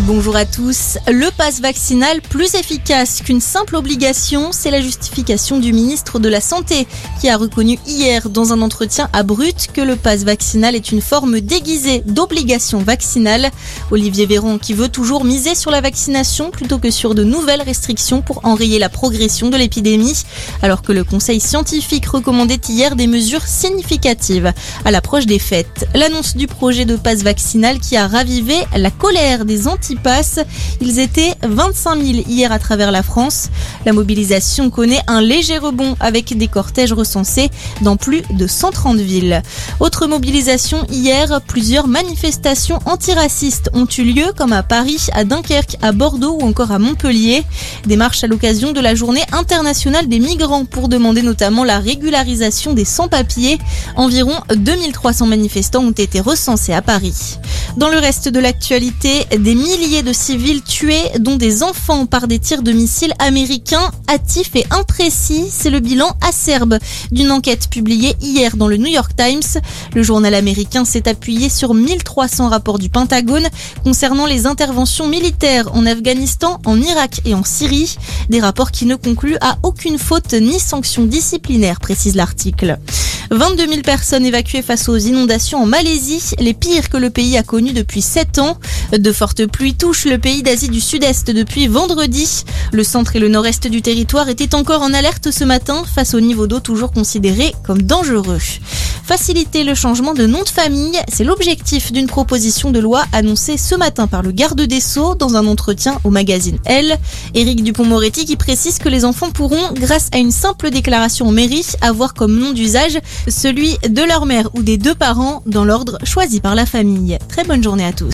Bonjour à tous. Le pass vaccinal plus efficace qu'une simple obligation, c'est la justification du ministre de la Santé qui a reconnu hier dans un entretien à Brut que le pass vaccinal est une forme déguisée d'obligation vaccinale. Olivier Véran qui veut toujours miser sur la vaccination plutôt que sur de nouvelles restrictions pour enrayer la progression de l'épidémie, alors que le Conseil scientifique recommandait hier des mesures significatives à l'approche des fêtes. L'annonce du projet de passe vaccinal qui a ravivé la colère des anti ils étaient 25 000 hier à travers la France. La mobilisation connaît un léger rebond avec des cortèges recensés dans plus de 130 villes. Autre mobilisation hier, plusieurs manifestations antiracistes ont eu lieu comme à Paris, à Dunkerque, à Bordeaux ou encore à Montpellier. Des marches à l'occasion de la journée internationale des migrants pour demander notamment la régularisation des sans-papiers. Environ 2300 manifestants ont été recensés à Paris. Dans le reste de l'actualité, des milliers de civils tués, dont des enfants par des tirs de missiles américains hâtifs et imprécis. C'est le bilan acerbe d'une enquête publiée hier dans le New York Times. Le journal américain s'est appuyé sur 1300 rapports du Pentagone concernant les interventions militaires en Afghanistan, en Irak et en Syrie. Des rapports qui ne concluent à aucune faute ni sanction disciplinaire, précise l'article. 22 000 personnes évacuées face aux inondations en Malaisie, les pires que le pays a connues depuis 7 ans. De fortes pluies touchent le pays d'Asie du Sud-Est depuis vendredi. Le centre et le nord-est du territoire étaient encore en alerte ce matin face au niveau d'eau toujours considéré comme dangereux. Faciliter le changement de nom de famille, c'est l'objectif d'une proposition de loi annoncée ce matin par le garde des Sceaux dans un entretien au magazine Elle. Éric Dupont-Moretti qui précise que les enfants pourront, grâce à une simple déclaration en mairie, avoir comme nom d'usage celui de leur mère ou des deux parents dans l'ordre choisi par la famille. Très bonne journée à tous.